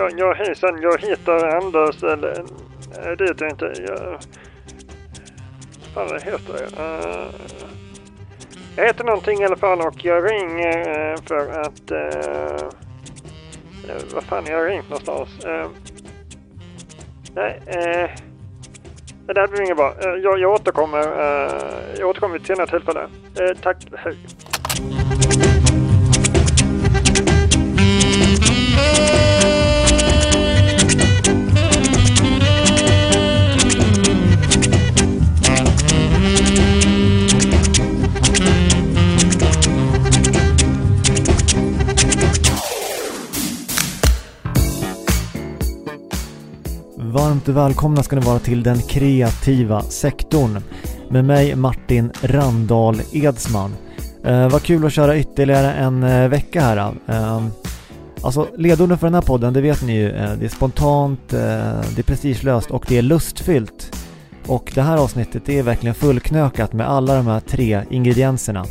jag, jag, hejsan, jag heter Anders eller... Nej, det heter jag inte. Jag... Vad fan heter jag? Uh, eh, jag heter någonting i alla fall och jag ringer uh, för att... Uh, vad fan har jag ringt någonstans? Uh, nej, uh, det där blir inget bra. Uh, jag, jag återkommer. Uh, jag återkommer vid ett senare tillfälle. Uh, tack, hej. Varmt välkomna ska ni vara till den kreativa sektorn med mig Martin Randahl Edsman. Eh, vad kul att köra ytterligare en eh, vecka här. Eh, alltså ledorden för den här podden, det vet ni ju. Eh, det är spontant, eh, det är prestigelöst och det är lustfyllt. Och det här avsnittet det är verkligen fullknökat med alla de här tre ingredienserna.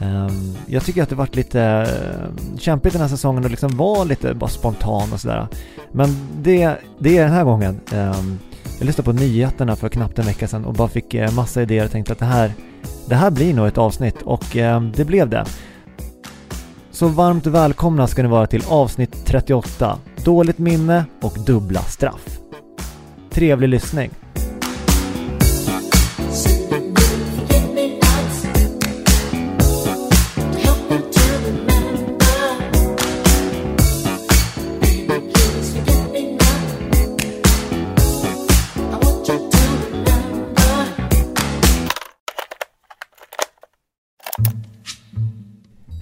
Ehm, jag tycker att det varit lite ehm, kämpigt den här säsongen att liksom vara lite bara spontan och sådär. Men det, det är den här gången. Ehm, jag lyssnade på nyheterna för knappt en vecka sedan och bara fick eh, massa idéer och tänkte att det här, det här blir nog ett avsnitt och det blev det. Så varmt välkomna ska ni vara till avsnitt 38. Dåligt minne och dubbla straff. Trevlig lyssning.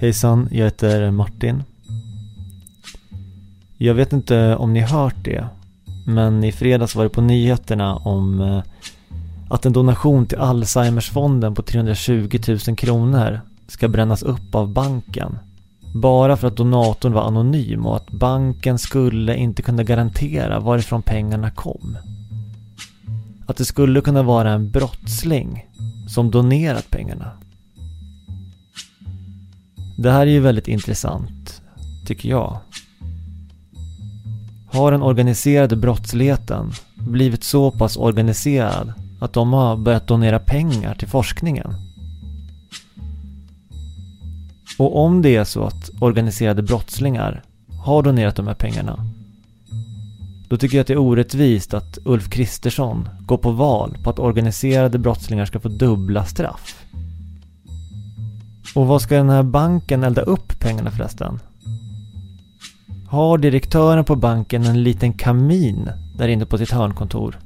Hejsan, jag heter Martin. Jag vet inte om ni hört det, men i fredags var det på nyheterna om eh, att en donation till Alzheimersfonden på 320 000 kronor ska brännas upp av banken. Bara för att donatorn var anonym och att banken skulle inte kunna garantera varifrån pengarna kom. Att det skulle kunna vara en brottsling som donerat pengarna. Det här är ju väldigt intressant, tycker jag. Har den organiserade brottsligheten blivit så pass organiserad att de har börjat donera pengar till forskningen? Och om det är så att organiserade brottslingar har donerat de här pengarna då tycker jag att det är orättvist att Ulf Kristersson går på val på att organiserade brottslingar ska få dubbla straff. Och vad ska den här banken elda upp pengarna förresten? Har direktören på banken en liten kamin där inne på sitt hörnkontor?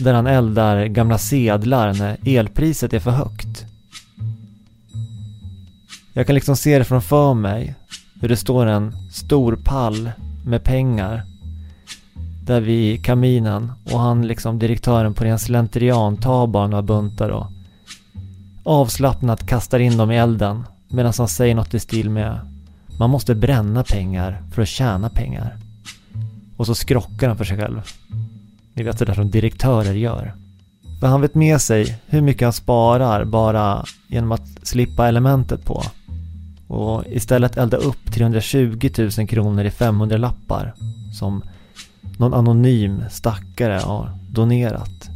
Där han eldar gamla sedlar när elpriset är för högt. Jag kan liksom se det framför mig. Hur det står en stor pall med pengar. Där vid kaminen och han liksom direktören på ren slentrian tar bara några buntar och avslappnat kastar in dem i elden medan han säger något i stil med Man måste bränna pengar för att tjäna pengar. Och så skrockar han för sig själv. Ni vet det där som direktörer gör. För han vet med sig hur mycket han sparar bara genom att slippa elementet på. Och istället elda upp 320 000 kronor i 500 lappar som någon anonym stackare har donerat.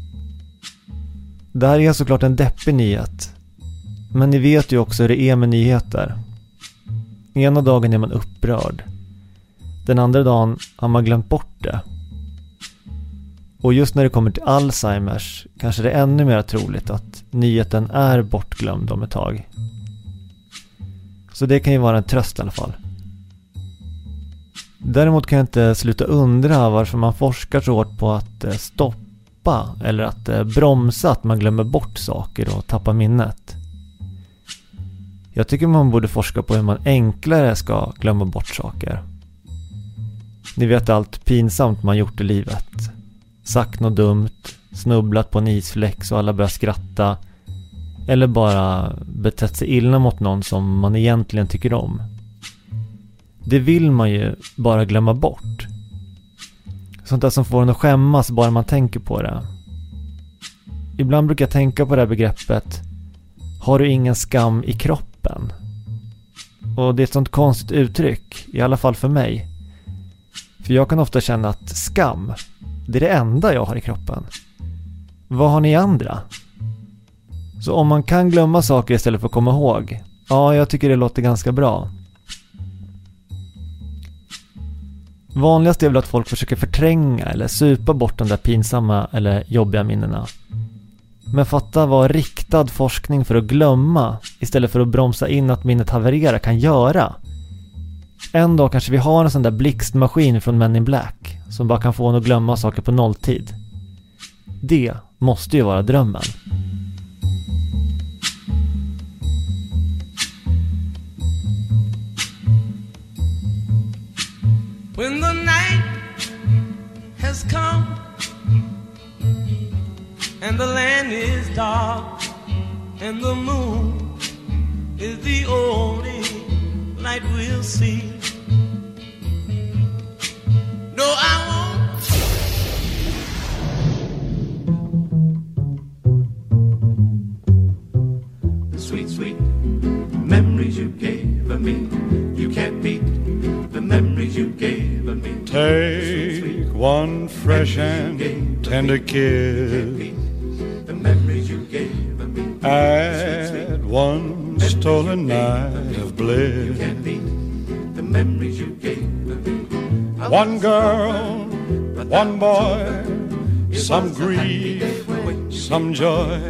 Det här är såklart en deppig nyhet men ni vet ju också hur det är med nyheter. Ena dagen är man upprörd. Den andra dagen har man glömt bort det. Och just när det kommer till Alzheimers kanske det är ännu mer troligt att nyheten är bortglömd om ett tag. Så det kan ju vara en tröst i alla fall. Däremot kan jag inte sluta undra varför man forskar så hårt på att eh, stoppa eller att eh, bromsa att man glömmer bort saker och tappar minnet. Jag tycker man borde forska på hur man enklare ska glömma bort saker. Ni vet allt pinsamt man gjort i livet. Sagt något dumt, snubblat på en isfläck så alla börjar skratta. Eller bara betett sig illa mot någon som man egentligen tycker om. Det vill man ju bara glömma bort. Sånt där som får en att skämmas bara man tänker på det. Ibland brukar jag tänka på det här begreppet Har du ingen skam i kroppen? Och det är ett sånt konstigt uttryck, i alla fall för mig. För jag kan ofta känna att skam, det är det enda jag har i kroppen. Vad har ni andra? Så om man kan glömma saker istället för att komma ihåg, ja, jag tycker det låter ganska bra. Vanligast är väl att folk försöker förtränga eller supa bort de där pinsamma eller jobbiga minnena. Men fatta vad riktad forskning för att glömma istället för att bromsa in att minnet havererar kan göra. En dag kanske vi har en sån där blixtmaskin från Men in Black som bara kan få en att glömma saker på nolltid. Det måste ju vara drömmen. When the night has come and the land is dark and the moon is the only light we'll see. No, I won't. the sweet, sweet memories you gave of me. You can't beat the memories you gave of me. Take one fresh and tender kiss one a night of bliss. Can't beat the memories you gave me. One girl, one boy, some grief, some joy.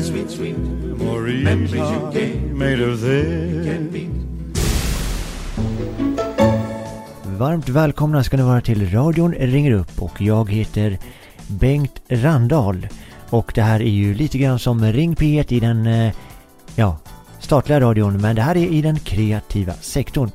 Sweet, sweet Memories you are gave made of this. Varmt välkomna ska ni vara till radion ringer upp och jag heter Bengt Randahl. Och det här är ju lite grann som Ring P1 i den, eh, ja, statliga radion, men det här är i den kreativa sektorn.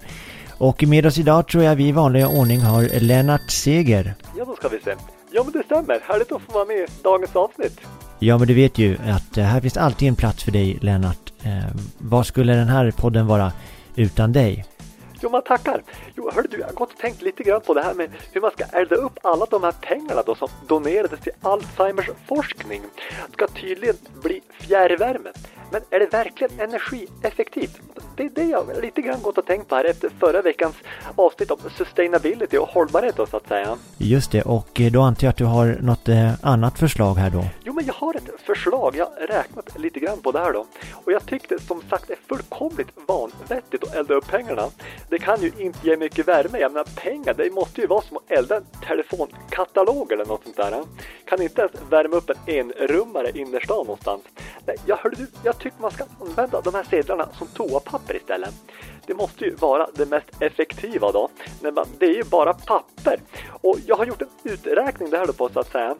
Och med oss idag tror jag vi i vanlig ordning har Lennart Seger. Ja, då ska vi se. Ja, men det stämmer. Härligt att få vara med i dagens avsnitt. Ja, men du vet ju att eh, här finns alltid en plats för dig, Lennart. Eh, vad skulle den här podden vara utan dig? Jo, man tackar. Jo, hörru du, jag har gått och tänkt lite grann på det här med hur man ska elda upp alla de här pengarna då som donerades till Alzheimers forskning. Det ska tydligen bli fjärrvärme. Men är det verkligen energieffektivt? Det är det jag lite grann gått och tänkt på här efter förra veckans avsnitt om sustainability och hållbarhet då, så att säga. Just det, och eh, då antar jag att du har något eh, annat förslag här då? Jo, men jag har ett förslag. Jag har räknat lite grann på det här då. Och jag tyckte som sagt det är fullkomligt vanvettigt att elda upp pengarna. Det kan ju inte ge mycket värme. Jag menar pengar, det måste ju vara som att elda en telefonkatalog eller något sånt där. Kan inte ens värma upp en enrummare innerstan någonstans. Nej, jag hörde jag tycker man ska använda de här sedlarna som toapapper istället. Det måste ju vara det mest effektiva då. Men det är ju bara papper. Och jag har gjort en uträkning det här då på så att säga.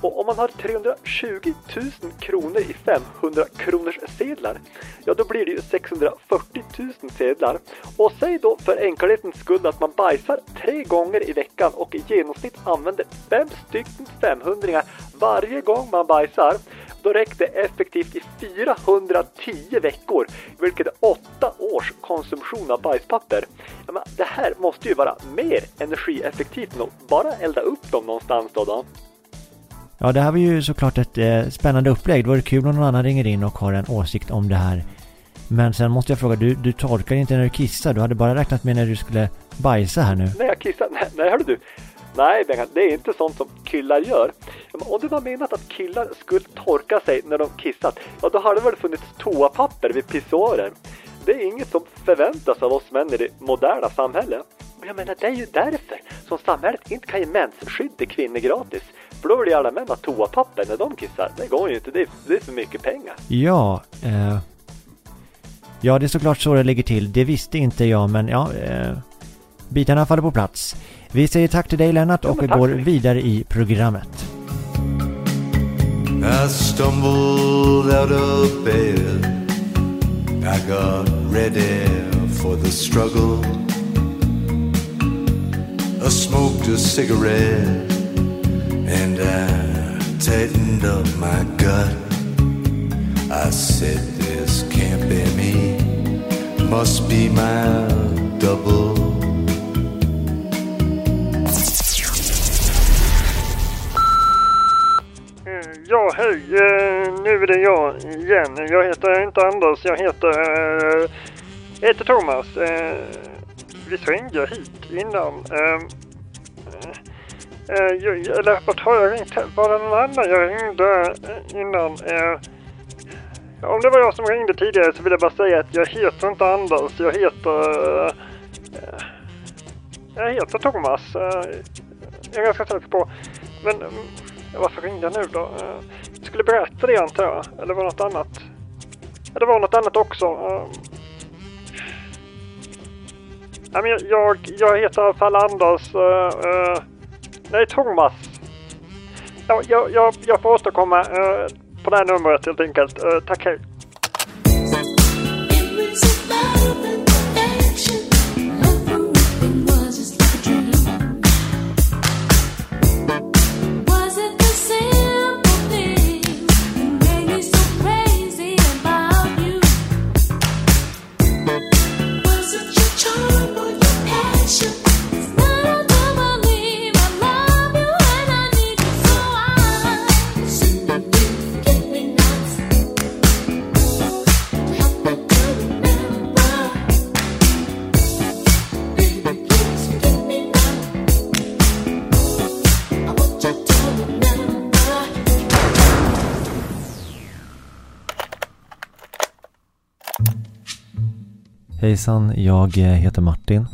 Och om man har 320 000 kronor i 500 kronors sedlar, ja då blir det ju 640 000 sedlar. Och säg då för enkelhetens skull att man bajsar tre gånger i veckan och i genomsnitt använder fem stycken 500 varje gång man bajsar. Då räcker det effektivt i 410 veckor, vilket är åtta års konsumtion av bajspapper. Ja, men det här måste ju vara mer energieffektivt än att bara elda upp dem någonstans då. då. Ja, det här var ju såklart ett eh, spännande upplägg. Det vore kul om någon annan ringer in och har en åsikt om det här. Men sen måste jag fråga, du, du torkar inte när du kissar? Du hade bara räknat med när du skulle bajsa här nu. När jag kissar? Nej, nej hörde du. Nej, Bengan, det är inte sånt som killar gör. Om det var menat att killar skulle torka sig när de kissat, ja då hade det väl funnits toapapper vid pissoarer. Det är inget som förväntas av oss män i det moderna samhället. Jag menar, det är ju därför som samhället inte kan ge mensskydd till kvinnor gratis. För då vill ju alla män ha toapapper när de kissar. Det går ju inte, det är, det är för mycket pengar. Ja, eh, ja det är såklart så det ligger till. Det visste inte jag, men ja, eh, bitarna faller på plats. Vi säger tack till dig Lennart och men tack går vidare i programmet. I stumbled out of bed. I got ready for the struggle. I smoked a cigarette and I tightened up my gut. I said, This can't be me, must be my double. Ja, hej. Eh, nu är det jag igen. Jag heter inte Anders, jag heter, eh, heter Thomas. Eh, vi ringde hit innan. Ehm, eh, eh, jag, eller vart har jag ringt? Var det någon annan jag ringde innan? Eh, om det var jag som ringde tidigare så vill jag bara säga att jag heter inte Anders. Jag heter... eh, jag heter Thomas. Eh, jag är ganska säker på. Men varför ringde jag nu då? Jag skulle berätta det antar jag. Eller var det något annat? Ja, det var något annat också. Eh, nej, men jag, jag, heter i alla fall Anders. Eh, nej, Thomas. Ja, jag, jag, jag får återkomma på det här numret helt enkelt. Tack, hej. Hejsan, jag eh, heter Martin.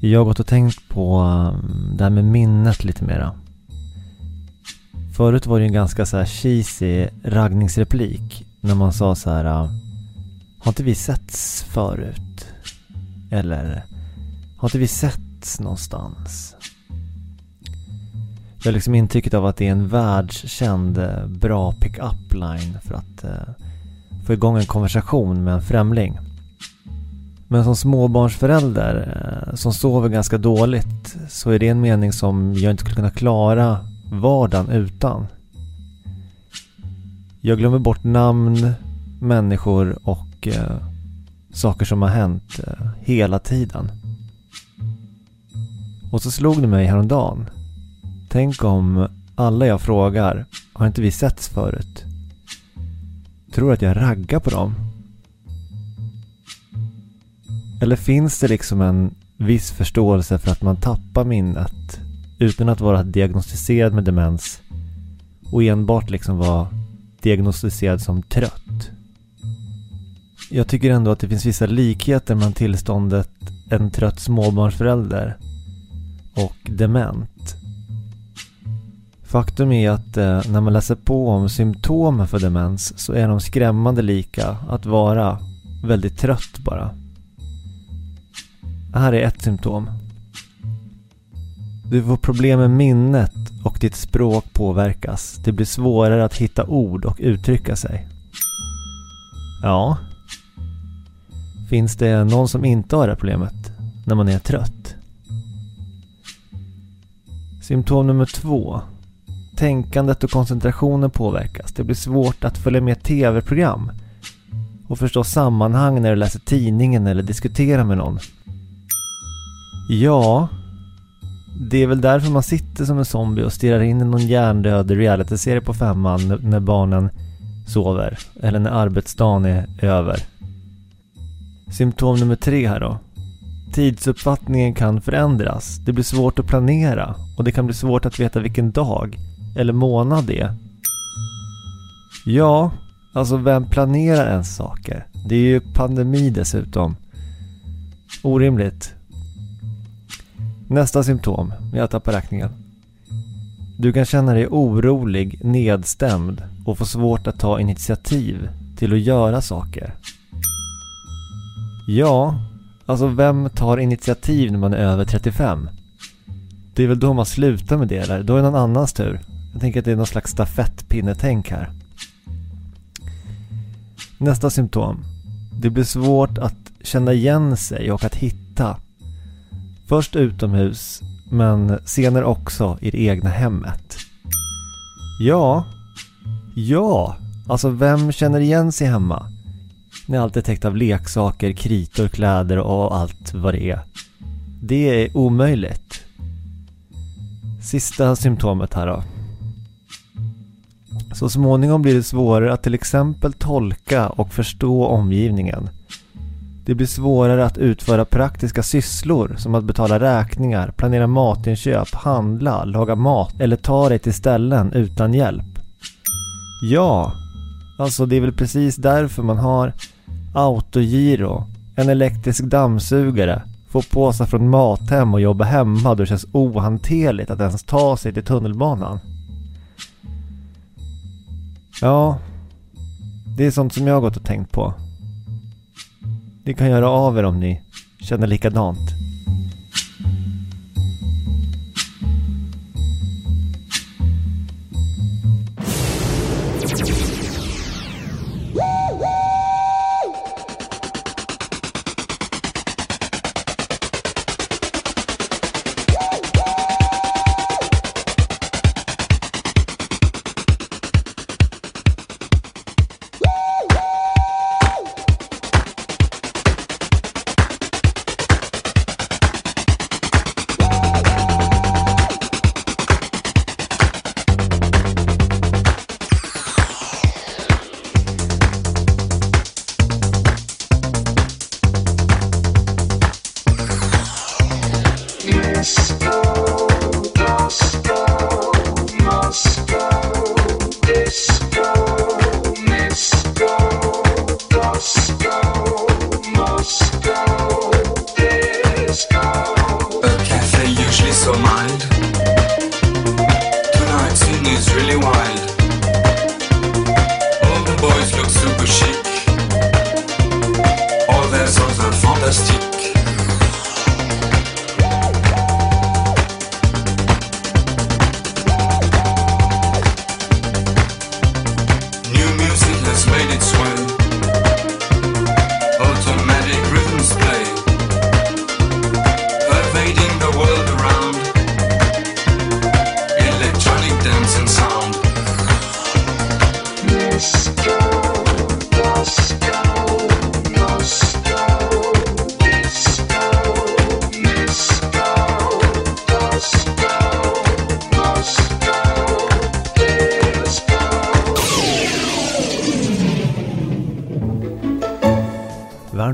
Jag har gått och tänkt på mm, det här med minnet lite mera. Förut var det ju en ganska så här cheesy raggningsreplik när man sa så här äh, Har inte vi setts förut? Eller Har inte vi setts någonstans? Jag har liksom intrycket av att det är en världskänd eh, bra pick-up line för att eh, få igång en konversation med en främling. Men som småbarnsförälder eh, som sover ganska dåligt så är det en mening som jag inte skulle kunna klara vardagen utan. Jag glömmer bort namn, människor och eh, saker som har hänt eh, hela tiden. Och så slog det mig häromdagen. Tänk om alla jag frågar, har inte vi setts förut? Tror att jag raggar på dem? Eller finns det liksom en viss förståelse för att man tappar minnet utan att vara diagnostiserad med demens och enbart liksom vara diagnostiserad som trött? Jag tycker ändå att det finns vissa likheter mellan tillståndet en trött småbarnsförälder och dement. Faktum är att eh, när man läser på om symptomen för demens så är de skrämmande lika att vara väldigt trött bara. Här är ett symptom. Du får problem med minnet och ditt språk påverkas. Det blir svårare att hitta ord och uttrycka sig. Ja. Finns det någon som inte har det här problemet när man är trött? Symptom nummer två. Tänkandet och koncentrationen påverkas. Det blir svårt att följa med tv-program och förstå sammanhang när du läser tidningen eller diskuterar med någon. Ja, det är väl därför man sitter som en zombie och stirrar in i någon hjärndöd realityserie på femman när barnen sover eller när arbetsdagen är över. Symptom nummer tre här då. Tidsuppfattningen kan förändras. Det blir svårt att planera och det kan bli svårt att veta vilken dag eller månad det är. Ja, alltså vem planerar ens saker? Det är ju pandemi dessutom. Orimligt. Nästa symptom, jag tappar räkningen. Du kan känna dig orolig, nedstämd och få svårt att ta initiativ till att göra saker. Ja, alltså vem tar initiativ när man är över 35? Det är väl då man slutar med det eller? Då är det någon annans tur. Jag tänker att det är någon slags stafettpinnetänk här. Nästa symptom. Det blir svårt att känna igen sig och att hitta. Först utomhus, men senare också i det egna hemmet. Ja, ja, alltså vem känner igen sig hemma? När allt är täckt av leksaker, kritor, kläder och allt vad det är. Det är omöjligt. Sista symptomet här då. Så småningom blir det svårare att till exempel tolka och förstå omgivningen. Det blir svårare att utföra praktiska sysslor som att betala räkningar, planera matinköp, handla, laga mat eller ta dig till ställen utan hjälp. Ja, alltså det är väl precis därför man har autogiro, en elektrisk dammsugare, få påsar från Mathem och jobba hemma då det känns ohanterligt att ens ta sig till tunnelbanan. Ja, det är sånt som jag har gått och tänkt på. Ni kan göra av er om ni känner likadant. A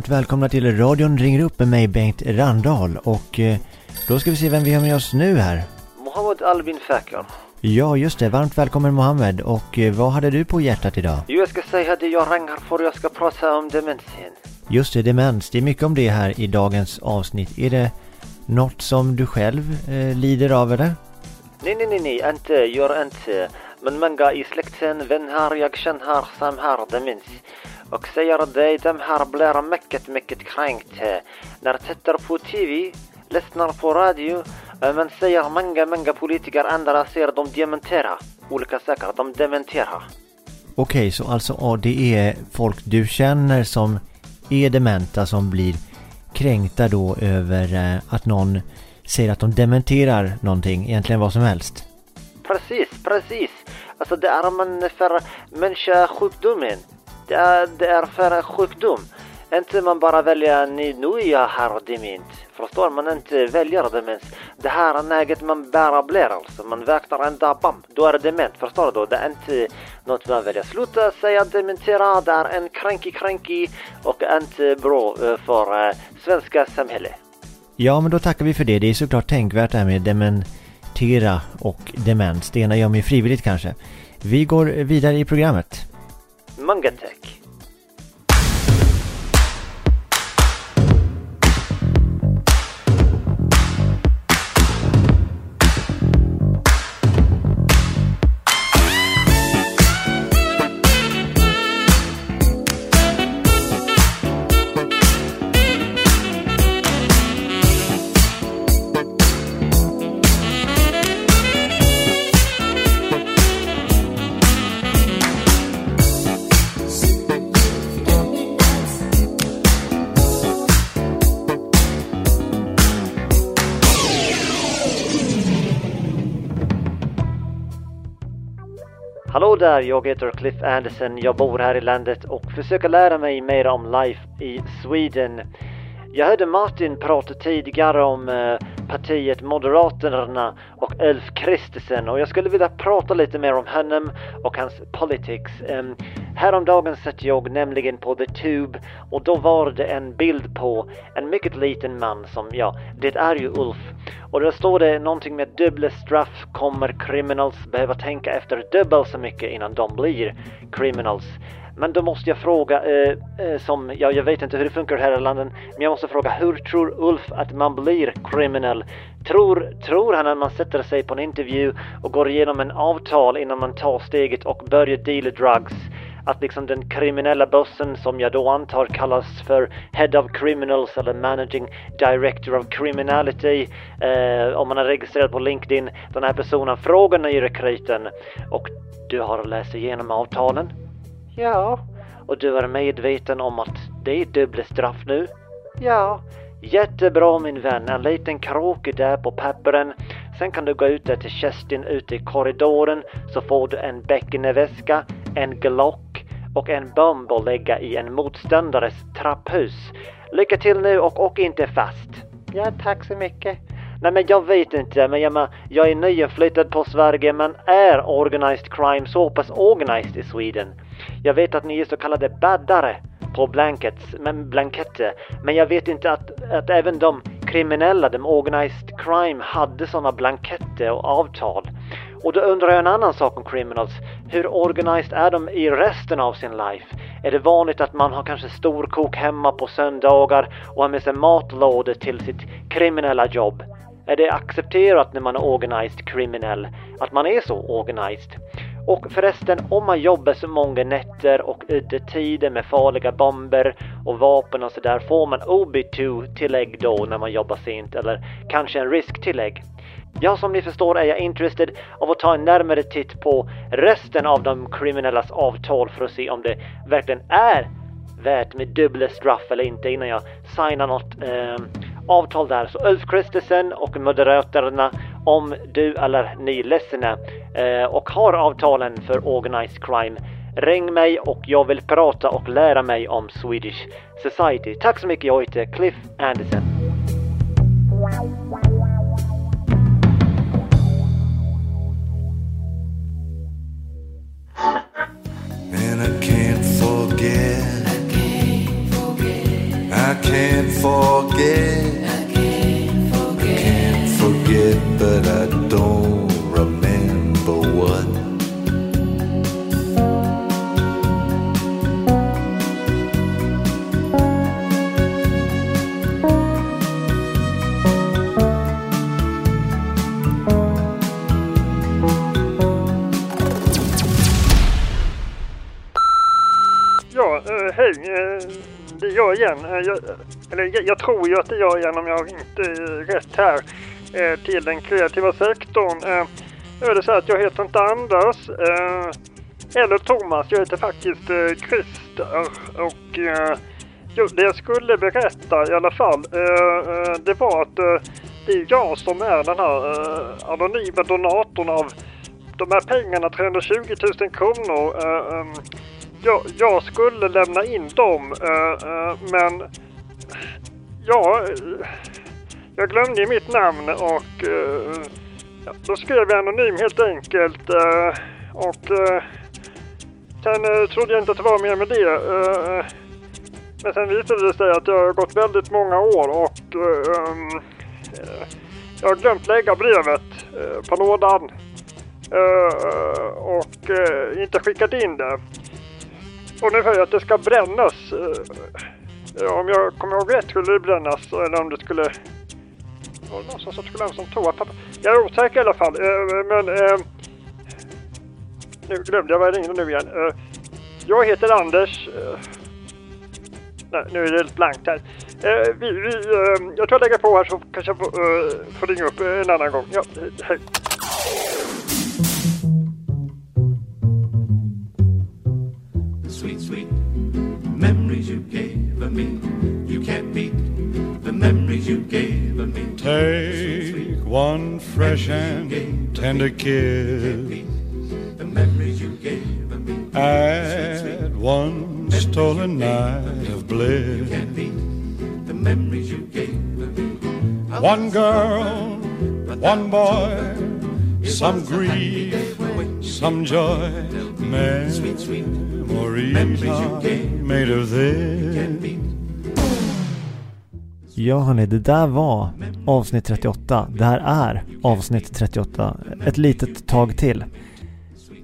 Varmt välkomna till radion ringer upp med mig Bengt Randahl och eh, då ska vi se vem vi har med oss nu här. Mohammed Albin Fakir. Ja, just det. Varmt välkommen Mohammed. Och eh, vad hade du på hjärtat idag? Jo, jag ska säga att jag ringer för jag ska prata om demensen. Just det, demens. Det är mycket om det här i dagens avsnitt. Är det något som du själv eh, lider av eller? Nej, nej, nej, nej, inte, gör inte. Men många i släkten, vänner jag känner som har demens. Och säger det, de här blir mycket, mycket kränkt. När tittar på TV, lyssnar på radio, eh, men säger många, många politiker, andra säger de dementerar olika saker, de dementerar. Okej, så alltså ja, det är folk du känner som är dementa som blir kränkta då över eh, att någon säger att de dementerar någonting, egentligen vad som helst. Precis, precis. Alltså det är man för människosjukdomen. Det är, det är för en sjukdom. Inte man bara väljer ni nu är jag har dement. Förstår man inte väljer demens. Det här är något man bara blir alltså. Man vaknar en dag, bam, då är det dement. Förstår du? Det är inte något man väljer. Sluta säga dementera. Det är en cranky cranky och inte bra eh, för eh, svenska samhället. Ja, men då tackar vi för det. Det är såklart tänkvärt det här med dementera och demens. Det ena gör man ju frivilligt kanske. Vi går vidare i programmet. Många där, jag heter Cliff Anderson. Jag bor här i landet och försöker lära mig mer om life i Sweden. Jag hörde Martin prata tidigare om eh, partiet Moderaterna och Ulf Kristersson och jag skulle vilja prata lite mer om honom och hans politics. Ehm, häromdagen satt jag nämligen på The Tube och då var det en bild på en mycket liten man som, ja, det är ju Ulf. Och då står det någonting med dubbla straff kommer criminals behöva tänka efter dubbelt så mycket innan de blir criminals. Men då måste jag fråga, eh, eh, som, ja, jag vet inte hur det funkar här i landet, men jag måste fråga, hur tror Ulf att man blir kriminell? Tror, tror han att man sätter sig på en intervju och går igenom en avtal innan man tar steget och börjar deala drugs? Att liksom den kriminella bossen som jag då antar kallas för Head of Criminals eller Managing Director of Criminality eh, om man är registrerad på LinkedIn. Den här personen frågar ny rekryten och du har läst igenom avtalen? Ja. Och du är medveten om att det är dubbla straff nu? Ja. Jättebra min vän, en liten kråka där på papperen. Sen kan du gå ut där till Kerstin ute i korridoren så får du en bäckeneväska, en glock och en bomb att lägga i en motståndares trapphus. Lycka till nu och åk inte fast. Ja, tack så mycket. Nej men jag vet inte, men jag, men, jag är nyinflyttad på Sverige men är organized crime så pass organized i Sweden? Jag vet att ni är så kallade baddare på blankets, men blanketter, men jag vet inte att, att även de kriminella, de organized crime, hade sådana blanketter och avtal. Och då undrar jag en annan sak om criminals. Hur organized är de i resten av sin life? Är det vanligt att man har kanske storkok hemma på söndagar och har med sig matlådor till sitt kriminella jobb? Är det accepterat när man är organized kriminell att man är så organized? Och förresten, om man jobbar så många nätter och udda tider med farliga bomber och vapen och sådär, får man OB2-tillägg då när man jobbar sent eller kanske en risktillägg? Ja, som ni förstår är jag intresserad av att ta en närmare titt på resten av de kriminellas avtal för att se om det verkligen är värt med dubbla straff eller inte innan jag signar något eh, avtal där. Så Ulf Kristersson och Moderaterna, om du eller ni lyssnar eh, och har avtalen för organized crime, ring mig och jag vill prata och lära mig om Swedish Society. Tack så mycket, jag heter Cliff Anderson. And I can't forget. I can't forget. Eh, jag eller jag, jag tror ju att det är jag igen om jag har är rätt här eh, till den kreativa sektorn. Eh, Nu är det så här att jag heter inte Anders eh, eller Thomas. Jag heter faktiskt eh, Christer. Och eh, jo, det jag skulle berätta i alla fall, eh, eh, det var att eh, det är jag som är den här eh, anonyma donatorn av de här pengarna, 320 000 kronor. Eh, ehm, jag, jag skulle lämna in dem, eh, eh, men ja, eh, jag glömde ju mitt namn och ja, då skrev jag anonym helt enkelt. och sen trodde jag inte att det var mer med det. men sen visade det sig att det har gått väldigt många år och jag har glömt lägga brevet på lådan. Och inte skickat in det. Och nu hör jag att det ska brännas. Eh, ja, om jag kommer ihåg rätt skulle det brännas eller om det skulle... Var det någonstans att det skulle ha som toapapper? Jag är osäker i alla fall. Eh, men... Eh, nu glömde jag vad jag ringde nu igen. Jag heter Anders. Nej, nu är det helt blankt här. Vi, vi, jag tror jag lägger på här så kanske jag får ringa upp en annan gång. Ja, hej. Take one fresh and tender kiss. The memories you gave me. Add one stolen night of bliss. The memories you gave me. One girl, one boy, some grief, some joy, memories or even made of this. Ja hörni, det där var avsnitt 38. Det här är avsnitt 38. Ett litet tag till.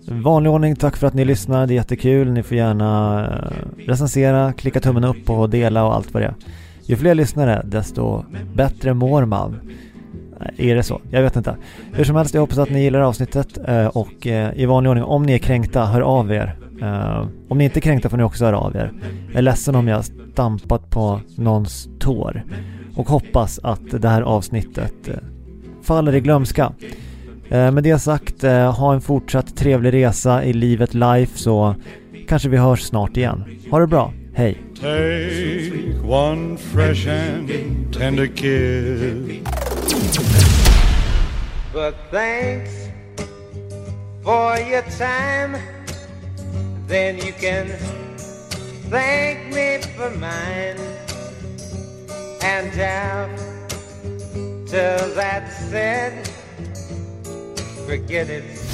Vanlig ordning, tack för att ni lyssnar. Det är jättekul. Ni får gärna eh, recensera, klicka tummen upp och dela och allt vad det är. Ju fler lyssnare, desto bättre mår man. Eh, är det så? Jag vet inte. Hur som helst, jag hoppas att ni gillar avsnittet eh, och i vanlig ordning, om ni är kränkta, hör av er. Eh, Om ni inte är kränkta får ni också höra av er. Jag är ledsen om jag har stampat på någons tår och hoppas att det här avsnittet eh, faller i glömska. Eh, Med det sagt, ha en fortsatt trevlig resa i livet life så kanske vi hörs snart igen. Ha det bra, hej! Take one fresh and tender kiss. But thanks for your time. Then you can thank me for mine. And after that's said, forget it.